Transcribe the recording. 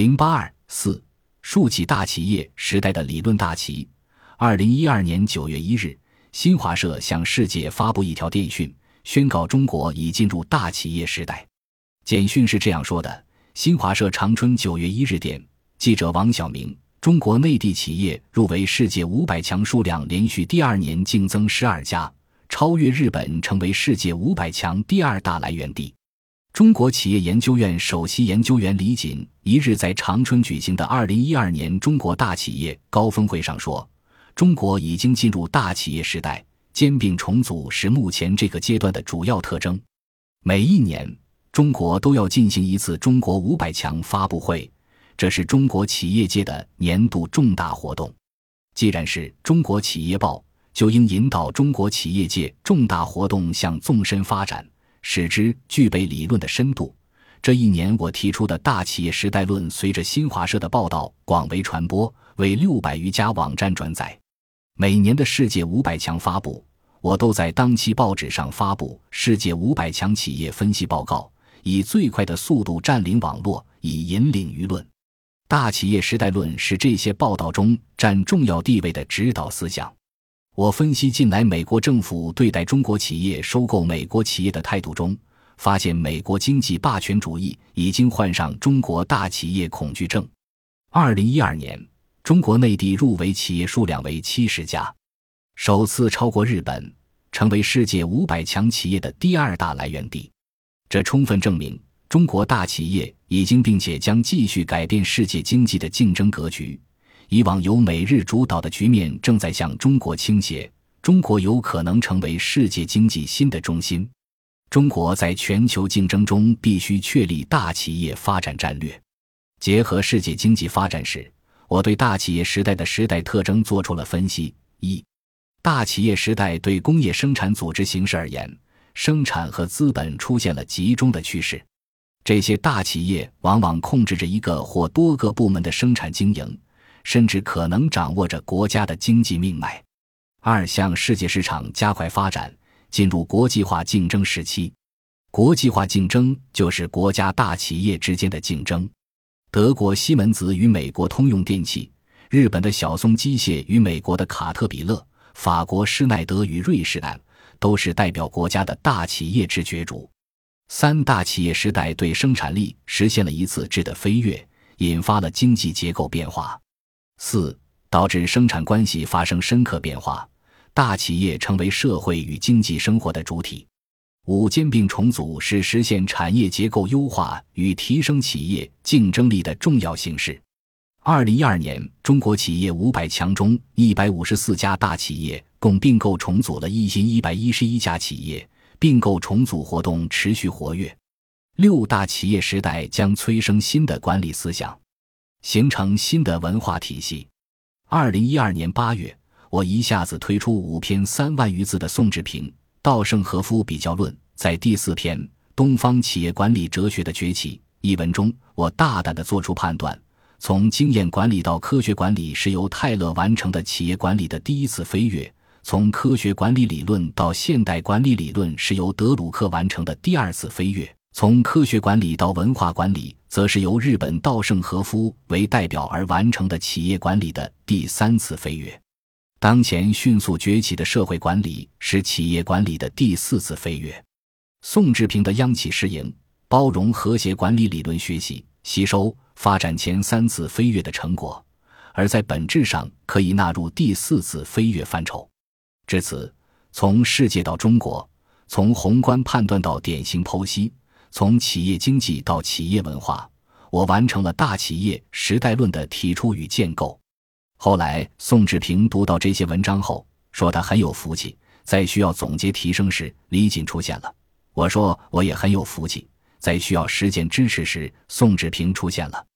零八二四竖起大企业时代的理论大旗。二零一二年九月一日，新华社向世界发布一条电讯，宣告中国已进入大企业时代。简讯是这样说的：新华社长春九月一日电，记者王晓明，中国内地企业入围世界五百强数量连续第二年净增十二家，超越日本，成为世界五百强第二大来源地。中国企业研究院首席研究员李锦一日在长春举行的二零一二年中国大企业高峰会上说：“中国已经进入大企业时代，兼并重组是目前这个阶段的主要特征。每一年，中国都要进行一次中国五百强发布会，这是中国企业界的年度重大活动。既然是中国企业报，就应引导中国企业界重大活动向纵深发展。”使之具备理论的深度。这一年，我提出的大企业时代论，随着新华社的报道广为传播，为六百余家网站转载。每年的世界五百强发布，我都在当期报纸上发布世界五百强企业分析报告，以最快的速度占领网络，以引领舆论。大企业时代论是这些报道中占重要地位的指导思想。我分析近来美国政府对待中国企业收购美国企业的态度中，发现美国经济霸权主义已经患上中国大企业恐惧症。二零一二年，中国内地入围企业数量为七十家，首次超过日本，成为世界五百强企业的第二大来源地。这充分证明，中国大企业已经并且将继续改变世界经济的竞争格局。以往由美日主导的局面正在向中国倾斜，中国有可能成为世界经济新的中心。中国在全球竞争中必须确立大企业发展战略。结合世界经济发展史，我对大企业时代的时代特征做出了分析：一、大企业时代对工业生产组织形式而言，生产和资本出现了集中的趋势，这些大企业往往控制着一个或多个部门的生产经营。甚至可能掌握着国家的经济命脉。二向世界市场加快发展，进入国际化竞争时期。国际化竞争就是国家大企业之间的竞争。德国西门子与美国通用电气，日本的小松机械与美国的卡特彼勒，法国施耐德与瑞士 M，都是代表国家的大企业之角逐。三大企业时代对生产力实现了一次质的飞跃，引发了经济结构变化。四导致生产关系发生深刻变化，大企业成为社会与经济生活的主体。五兼并重组是实现产业结构优化与提升企业竞争力的重要形式。二零一二年，中国企业五百强中，一百五十四家大企业共并购重组了一新一百一十一家企业，并购重组活动持续活跃。六大企业时代将催生新的管理思想。形成新的文化体系。二零一二年八月，我一下子推出五篇三万余字的宋志平、稻盛和夫比较论，在第四篇《东方企业管理哲学的崛起》一文中，我大胆地做出判断：从经验管理到科学管理是由泰勒完成的企业管理的第一次飞跃；从科学管理理论到现代管理理论是由德鲁克完成的第二次飞跃；从科学管理到文化管理。则是由日本稻盛和夫为代表而完成的企业管理的第三次飞跃，当前迅速崛起的社会管理是企业管理的第四次飞跃。宋志平的央企试营、包容和谐管理理论学习吸收发展前三次飞跃的成果，而在本质上可以纳入第四次飞跃范畴。至此，从世界到中国，从宏观判断到典型剖析。从企业经济到企业文化，我完成了大企业时代论的提出与建构。后来，宋志平读到这些文章后，说他很有福气。在需要总结提升时，李锦出现了。我说我也很有福气。在需要实践支持时，宋志平出现了。